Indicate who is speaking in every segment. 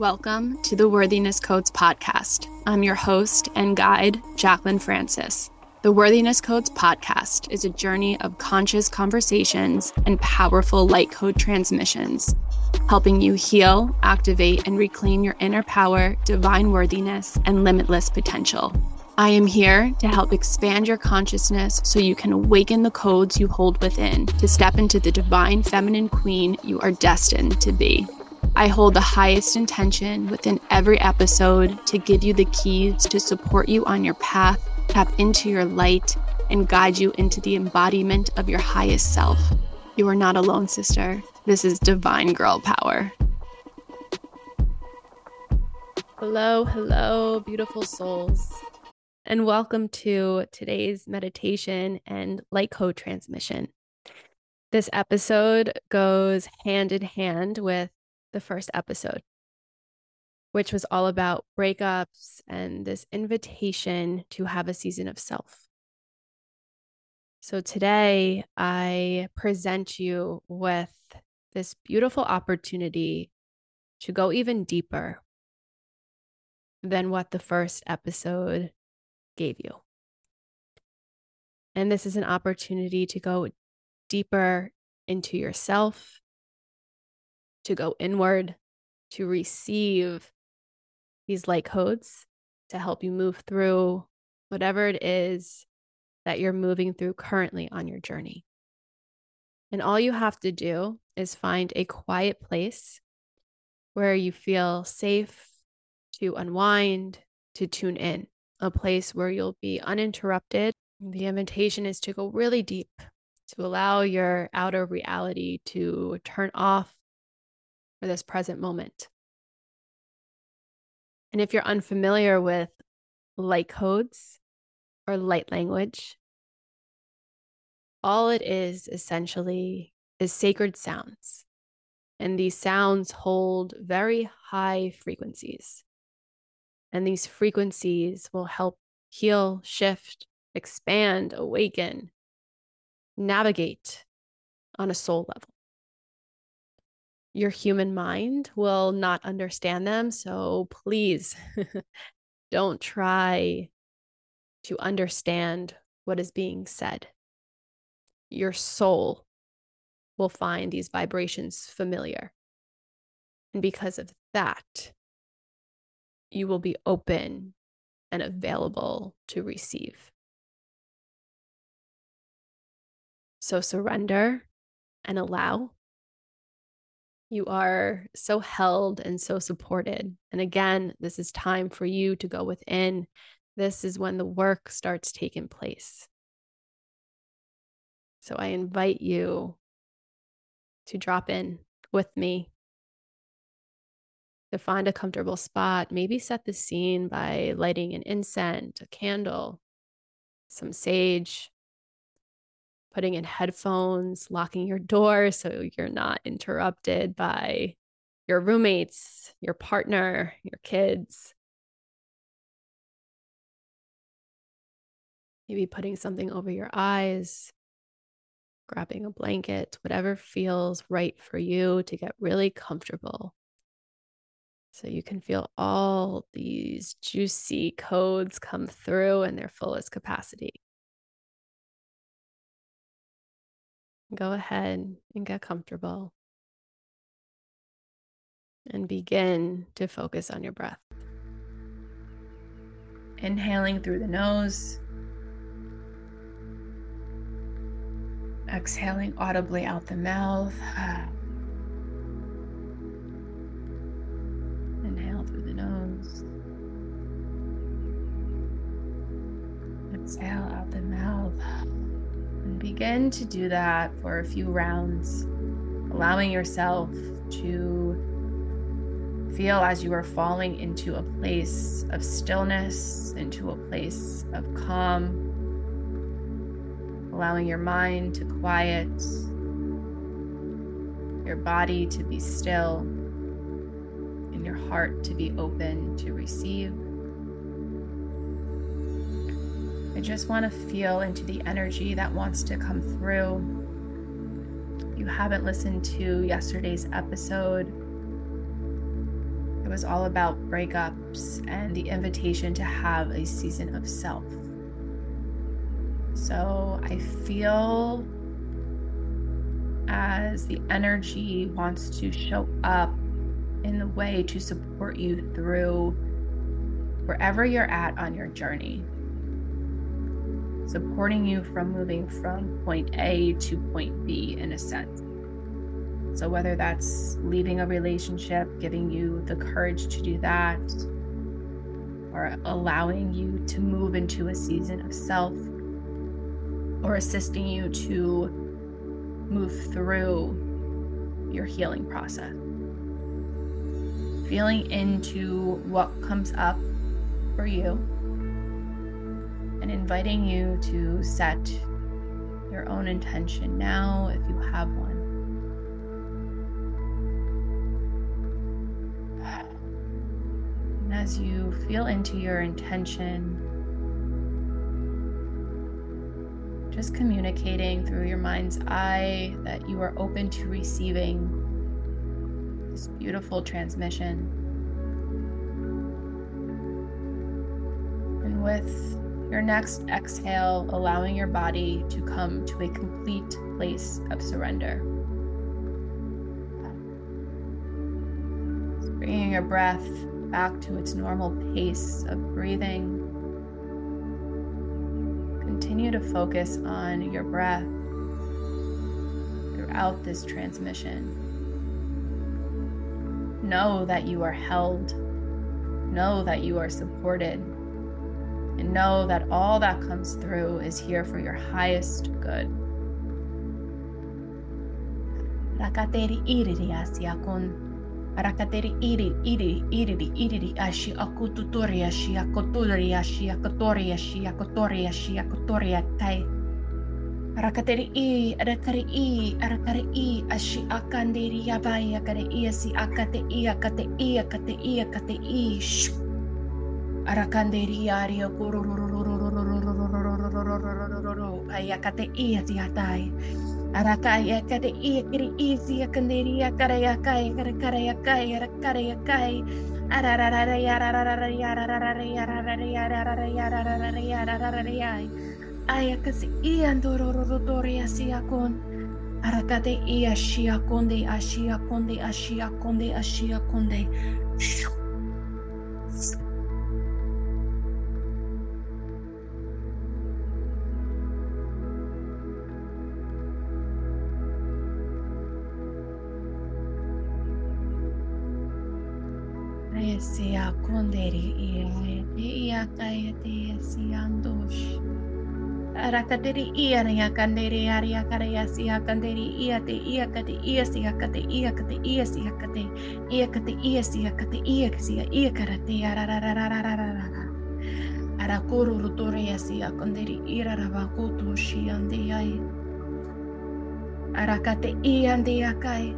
Speaker 1: Welcome to the Worthiness Codes podcast. I'm your host and guide, Jaclyn Francis. The Worthiness Codes podcast is a journey of conscious conversations and powerful light code transmissions, helping you heal, activate, and reclaim your inner power, divine worthiness, and limitless potential. I am here to help expand your consciousness so you can awaken the codes you hold within to step into the divine feminine queen you are destined to be. I hold the highest intention within every episode to give you the keys to support you on your path, tap into your light, and guide you into the embodiment of your highest self. You are not alone, sister. This is divine girl power. Hello, hello, beautiful souls, and welcome to today's meditation and light code transmission. This episode goes hand in hand with the first episode, which was all about breakups and this invitation to have a season of self. So today I present you with this beautiful opportunity to go even deeper than what the first episode gave you. And this is an opportunity to go deeper into yourself to go inward, to receive these light codes to help you move through whatever it is that you're moving through currently on your journey. And all you have to do is find a quiet place where you feel safe to unwind, to tune in, a place where you'll be uninterrupted. The invitation is to go really deep, to allow your outer reality to turn off for this present moment. And if you're unfamiliar with light codes or light language, all it is essentially is sacred sounds. And these sounds hold very high frequencies. And these frequencies will help heal, shift, expand, awaken, navigate on a soul level your human mind will not understand them. So please don't try to understand what is being said. Your soul will find these vibrations familiar. And because of that, you will be open and available to receive. So surrender and allow you are so held and so supported. And again, this is time for you to go within. This is when the work starts taking place. So I invite you to drop in with me, to find a comfortable spot, maybe set the scene by lighting an incense, a candle, some sage, putting in headphones, locking your door so you're not interrupted by your roommates, your partner, your kids. Maybe putting something over your eyes, grabbing a blanket, whatever feels right for you to get really comfortable. So you can feel all these juicy codes come through in their fullest capacity. Go ahead and get comfortable and begin to focus on your breath. Inhaling through the nose, exhaling audibly out the mouth. Ah. Exhale out the mouth. And begin to do that for a few rounds, allowing yourself to feel as you are falling into a place of stillness, into a place of calm, allowing your mind to quiet, your body to be still, and your heart to be open to receive. I just want to feel into the energy that wants to come through. you haven't listened to yesterday's episode, it was all about breakups and the invitation to have a season of self. So I feel as the energy wants to show up in the way to support you through wherever you're at on your journey, supporting you from moving from point A to point B in a sense. So, whether that's leaving a relationship, giving you the courage to do that, or allowing you to move into a season of self, or assisting you to move through your healing process. Feeling into what comes up for you and inviting you to set your own intention now if you have one. And as you feel into your intention, just communicating through your mind's eye that you are open to receiving this beautiful transmission. And with your next exhale, allowing your body to come to a complete place of surrender. bringing your breath back to its normal pace of breathing continue to focus on your breath throughout this transmission. Know that you are held, know that you are supported, and know that all that comes through is here for your highest good. Arakateri iri iri iri iri. Arakateri i i i ashi akanderi yabai akare i akate i akate i akate i akate i shu. Arakanderi ari ayakate i ati atai. Arakaya kare iya kiri isi ya kanderia karaya kai kare karaya kai kare karaya kai arararara yarararara yarararara yarararara yarararara yarararara yarararara yai aya kasi iya ndorororore asi akon arakate iya shia konde ashia konde ashia konde ashia konde Sia konderi ia ia kaya te siandosh. Arakateri ia ria kanderi aria karaya sia kanderi ia te ia kate ia sia kate ia kate ia sia kate ia kate ia sia kate ia sia ia karate ararararararara. Arakuru rutoria sia konderi ira rabakutu shiande ai. Arakate ia ande akai.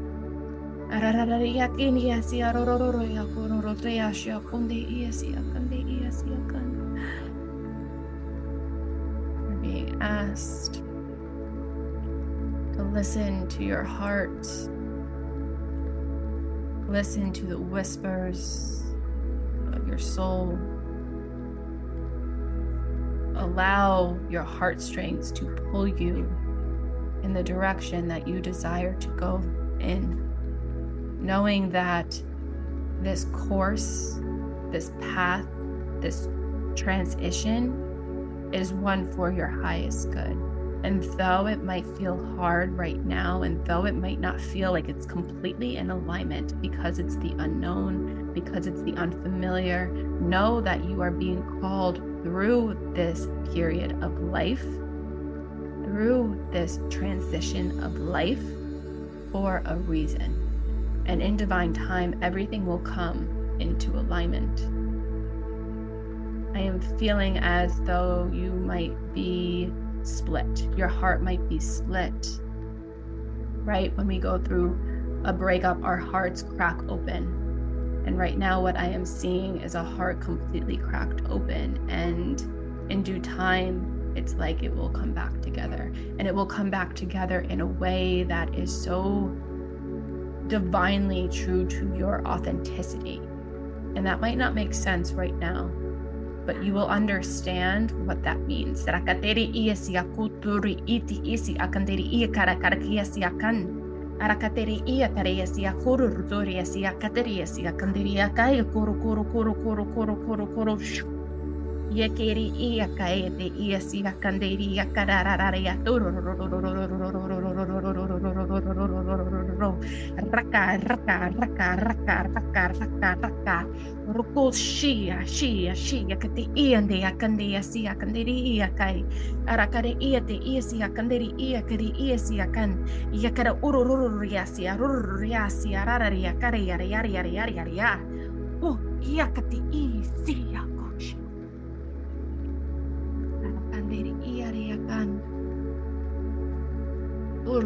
Speaker 1: Ararararia kini ya si arororo ya kororo te ya shi You're being asked to listen to your heart. Listen to the whispers of your soul. Allow your heartstrings to pull you in the direction that you desire to go in knowing that this course, this path, this transition is one for your highest good. And though it might feel hard right now, and though it might not feel like it's completely in alignment because it's the unknown, because it's the unfamiliar, know that you are being called through this period of life, through this transition of life for a reason and in divine time, everything will come into alignment. I am feeling as though you might be split. Your heart might be split. Right? When we go through a breakup, our hearts crack open. And right now, what I am seeing is a heart completely cracked open. And in due time, it's like it will come back together. And it will come back together in a way that is so divinely true to your authenticity. And that might not make sense right now, but you will understand what that means. Yekeri ia kaete ia siga kanderi ia kararara ia raka raka raka raka raka raka raka nde kanderi ia kai arakare ia te ia siga rara ia kare ia oh You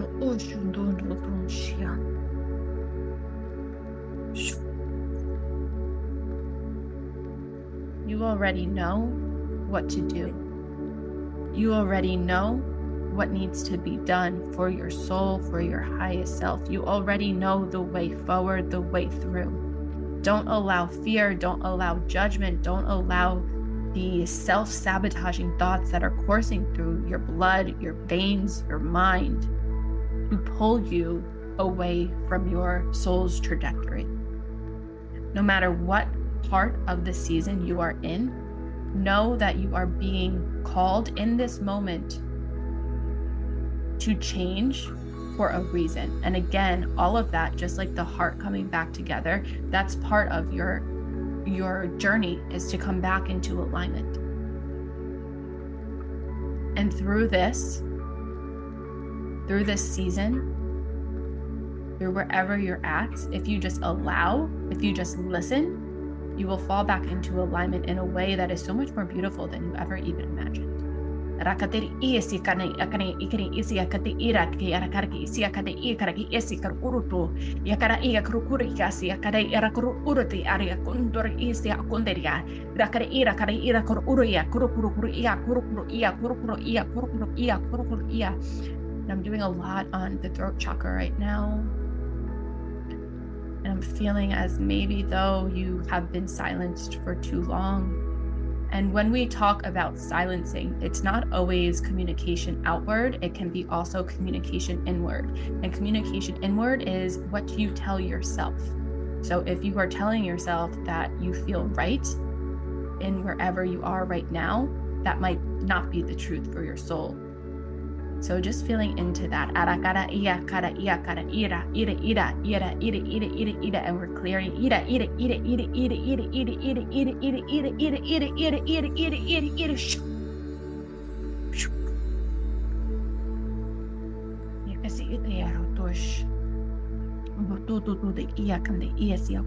Speaker 1: already know what to do. You already know what needs to be done for your soul, for your highest self. You already know the way forward, the way through. Don't allow fear, don't allow judgment, don't allow the self sabotaging thoughts that are coursing through your blood, your veins, your mind to pull you away from your soul's trajectory. No matter what part of the season you are in, know that you are being called in this moment to change for a reason. And again, all of that, just like the heart coming back together, that's part of your your journey is to come back into alignment. And through this, through this season, through wherever you're at, if you just allow, if you just listen, you will fall back into alignment in a way that is so much more beautiful than you ever even imagined. Rakateri and I'm doing a lot on the throat chakra right now and I'm feeling as maybe though you have been silenced for too long and when we talk about silencing, it's not always communication outward, it can be also communication inward. And communication inward is what do you tell yourself. So if you are telling yourself that you feel right in wherever you are right now, that might not be the truth for your soul. So just feeling into that. Arakara iya kara iya kara ira ira ira ira ira ira ira ira and we're clearing ira ira ira ira ira ira ira ira ira ira ira ira ira ira ira ira ira ira Kasi ito yaro tosh. Bututu tu de iya kan de iya siya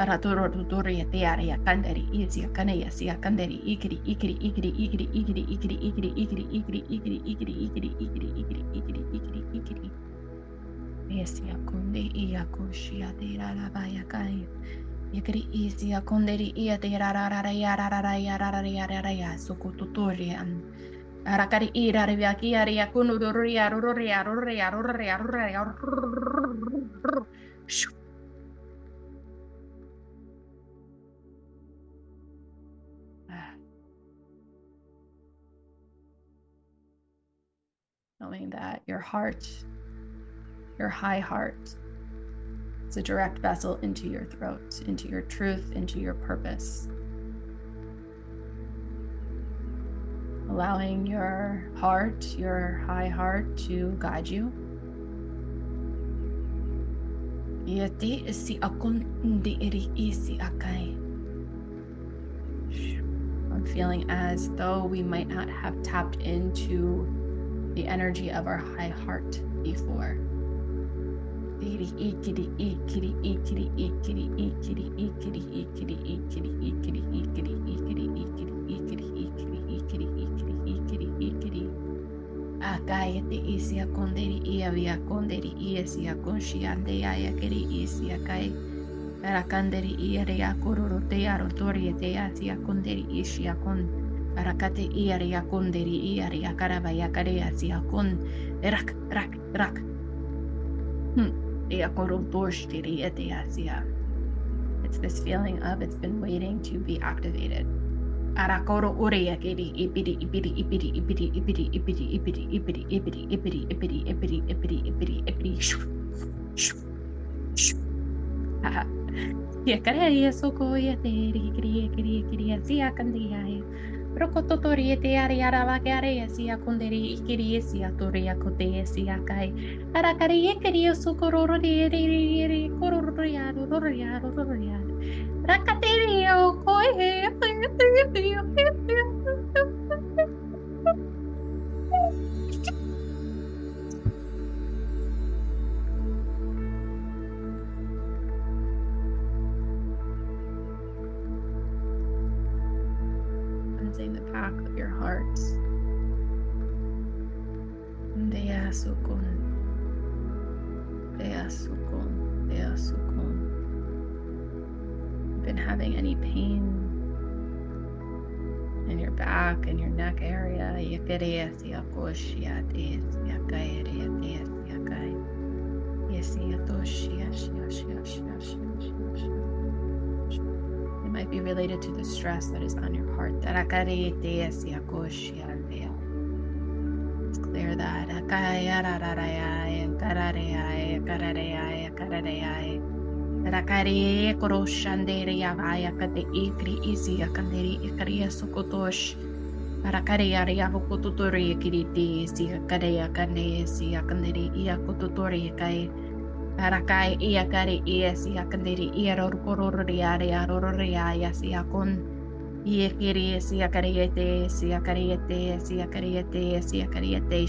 Speaker 1: Ratorotuture teare yakandari is yakanayas yakandari ikiri ikiri ikiri ikiri ikiri ikiri ikiri ikiri ikiri ikiri ikiri ikiri ikiri ikiri ikiri ikiri ikiri Yes yakunde iyakushia tirarabaya kaya Yakiri is yakunderi iya tirararara yararara yararara yararara sukututuri an Arakari ira reviaki ari yakunu doruri arururi arururi arururi arururi i knowing that your heart, your high heart, is a direct vessel into your throat, into your truth, into your purpose. Allowing your heart, your high heart, to guide you. I'm feeling as though we might not have tapped into the energy of our high heart before. Akaya te isia konderi ia via konderi ia sia consciande ia keri isia kai. Rakanderi ia rea kororo te arotori te asia konderi isia konderi
Speaker 2: Rak rak rak. Hmm. It's this feeling of it's been waiting to be activated. Arakoro Rokototoriete ariarabagareasi akunderi ikiriesi atoriakoteesi akai. Arakariekeri sokorororieri kororiado te roriado. Rakaterio koe. In the path of your hearts. Dea sukun. Been having any pain in your back and your neck area? Yes, yes, yes, yes, yes, Yes, yes, yes, yes might be related to the stress that is on your heart. Let's clear that. Rakari koroshandere yavaya kate. Rakai ia kari ia siha kandiri ia rororori area rorori aya siha kun ia kiri siha kariete siha kariete siha kariete siha kariete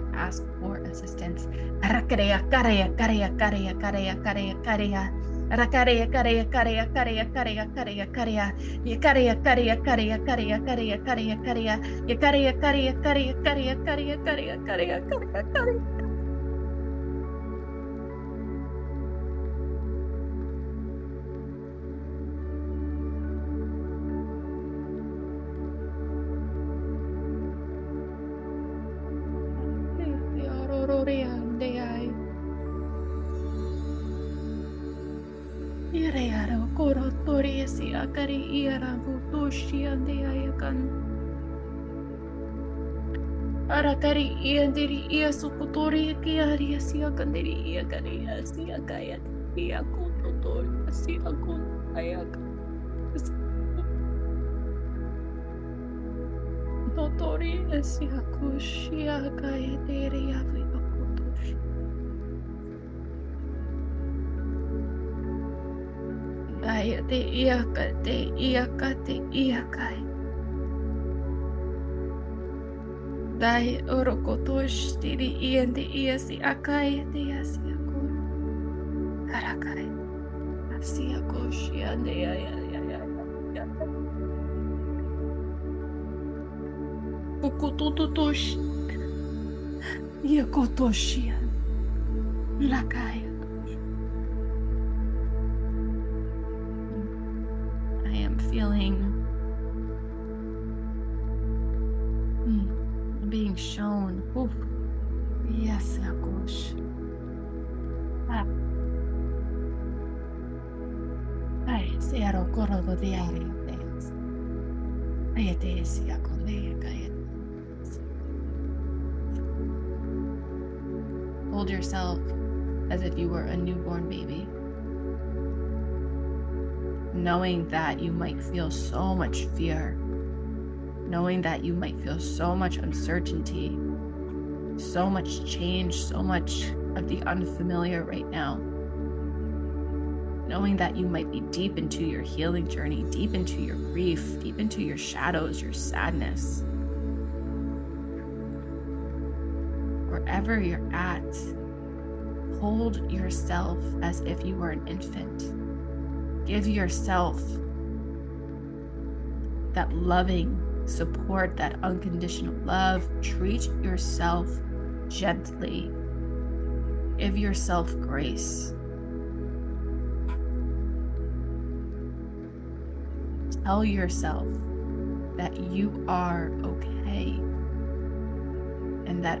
Speaker 2: forth, ask for assistance. Karea. Arakari iandiri ia sukutori ki aria sia kandiri ia kari ia sia kaya ia kututori sia kun ayakan. Totori sia kushia kaya deri cállate y acate y acate y acate. Dai orokotosh tiri iende iasi akayete iasi akor. Karakai. Asi akosh yande Kukutututosh. Yakotosh yan. Lakai. Hold yourself as if you were a newborn baby. Knowing that you might feel so much fear, knowing that you might feel so much uncertainty, so much change, so much of the unfamiliar right now. Knowing that you might be deep into your healing journey, deep into your grief, deep into your shadows, your sadness wherever you're at, hold yourself as if you were an infant. Give yourself that loving support, that unconditional love. Treat yourself gently. Give yourself grace. Tell yourself that you are okay and that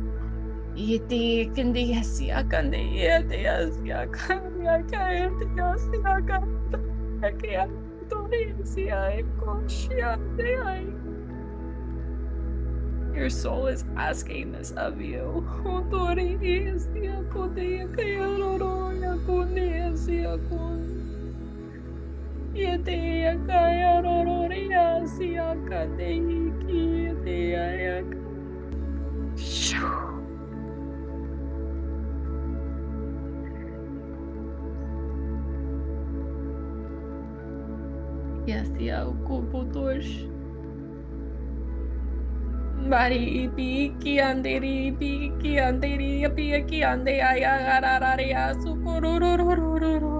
Speaker 2: Your soul is asking this of you. Odori yasiya kande kaya roro ya kande yasiya kande. Yedi kaya roro yasiya kande ki yedi ayak. hacia computadores. Bari ipi ki anderi ipi ki anderi ipi ki ande ayagarar aria sukurururururu.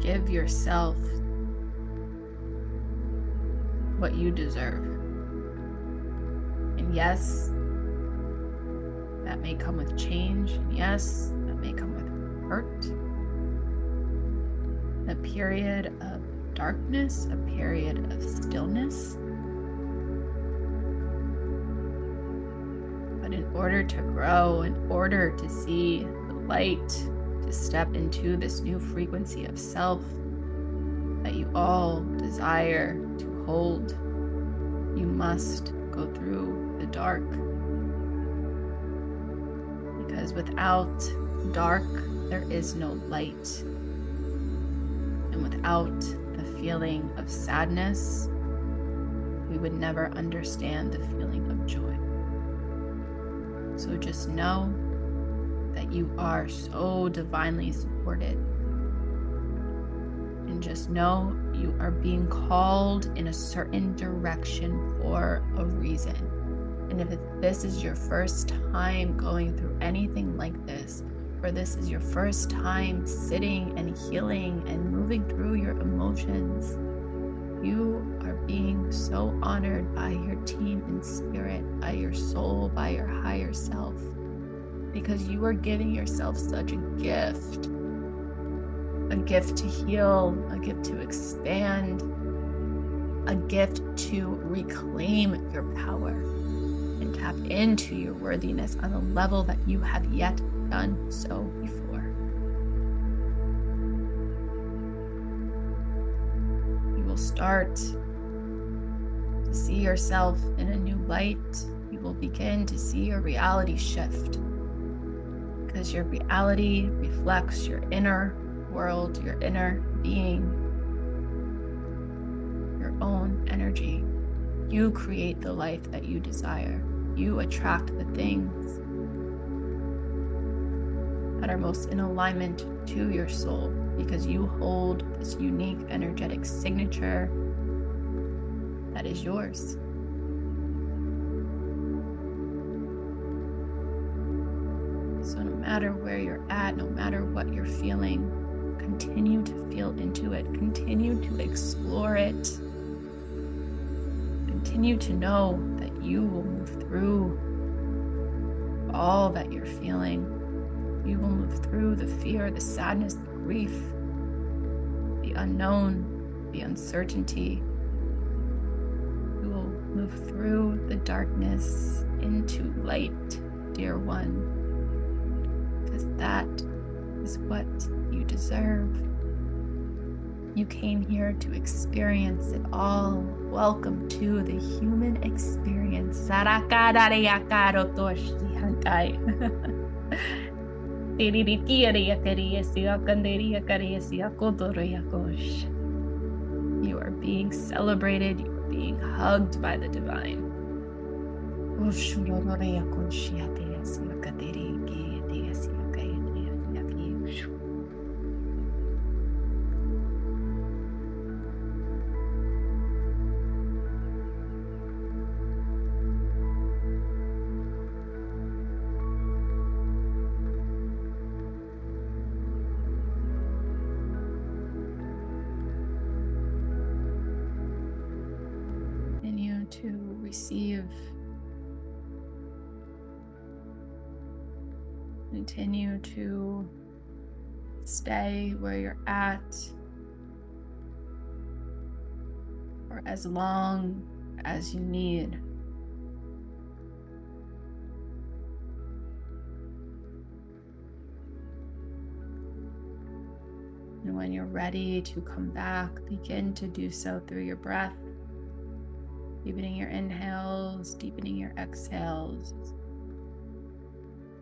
Speaker 2: Give yourself what you deserve. And yes, that may come with change. And yes, that may come with hurt a period of darkness, a period of stillness. But in order to grow, in order to see the light, to step into this new frequency of self that you all desire to hold, you must go through the dark. Because without dark, there is no light and without the feeling of sadness, we would never understand the feeling of joy. So just know you are so divinely supported. And just know you are being called in a certain direction for a reason. And if this is your first time going through anything like this, or this is your first time sitting and healing and moving through your emotions, you are being so honored by your team in spirit, by your soul, by your higher self, because you are giving yourself such a gift a gift to heal, a gift to expand, a gift to reclaim your power and tap into your worthiness on a level that you have yet done so before. You will start to see yourself in a new light. You will begin to see your reality shift because your reality reflects your inner world, your inner being. Your own energy. You create the life that you desire. You attract the things that are most in alignment to your soul because you hold this unique energetic signature that is yours. Matter where you're at, no matter what you're feeling, continue to feel into it, continue to explore it, continue to know that you will move through all that you're feeling. You will move through the fear, the sadness, the grief, the unknown, the uncertainty. You will move through the darkness into light, dear one, that is what you deserve. You came here to experience it all. Welcome to the human experience. You are being celebrated, you are being hugged by the divine. Continue to stay where you're at for as long as you need. And when you're ready to come back, begin to do so through your breath, deepening your inhales, deepening your exhales.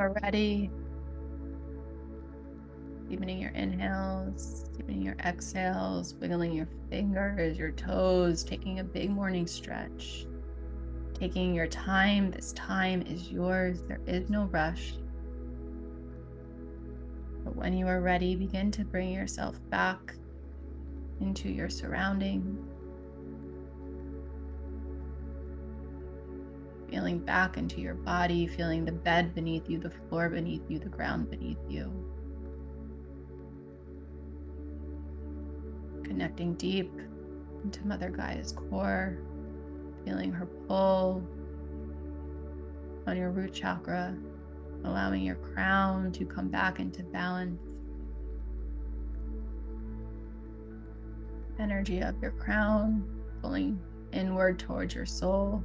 Speaker 2: are ready. Deepening your inhales, deepening your exhales, wiggling your fingers, your toes, taking a big morning stretch. Taking your time. This time is yours. There is no rush. But when you are ready, begin to bring yourself back into your surrounding. Feeling back into your body, feeling the bed beneath you, the floor beneath you, the ground beneath you. Connecting deep into Mother Gaia's core, feeling her pull on your root chakra, allowing your crown to come back into balance. Energy of your crown pulling inward towards your soul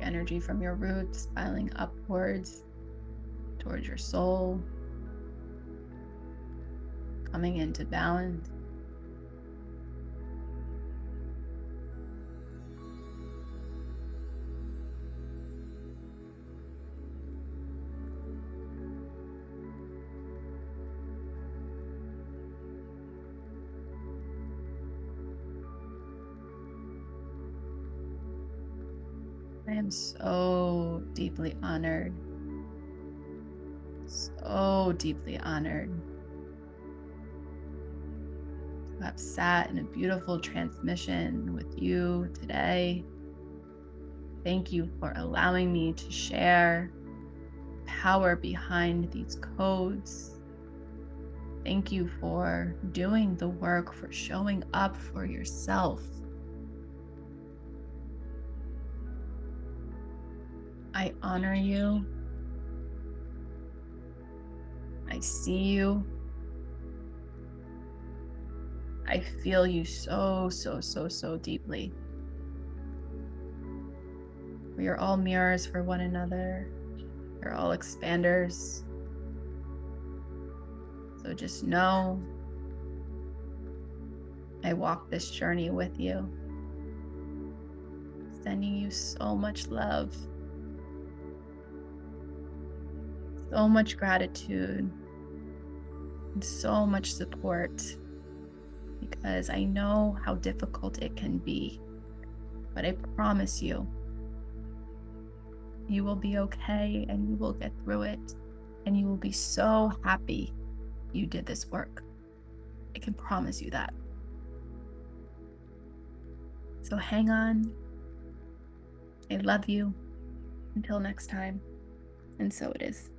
Speaker 2: energy from your roots spiraling upwards towards your soul, coming into balance. I am so deeply honored. So deeply honored who have sat in a beautiful transmission with you today. Thank you for allowing me to share power behind these codes. Thank you for doing the work, for showing up for yourself. I honor you. I see you. I feel you so, so, so, so deeply. We are all mirrors for one another. We're all expanders. So just know I walk this journey with you. Sending you so much love, so much gratitude, and so much support because I know how difficult it can be. But I promise you, you will be okay and you will get through it. And you will be so happy you did this work. I can promise you that. So hang on. I love you. Until next time. And so it is.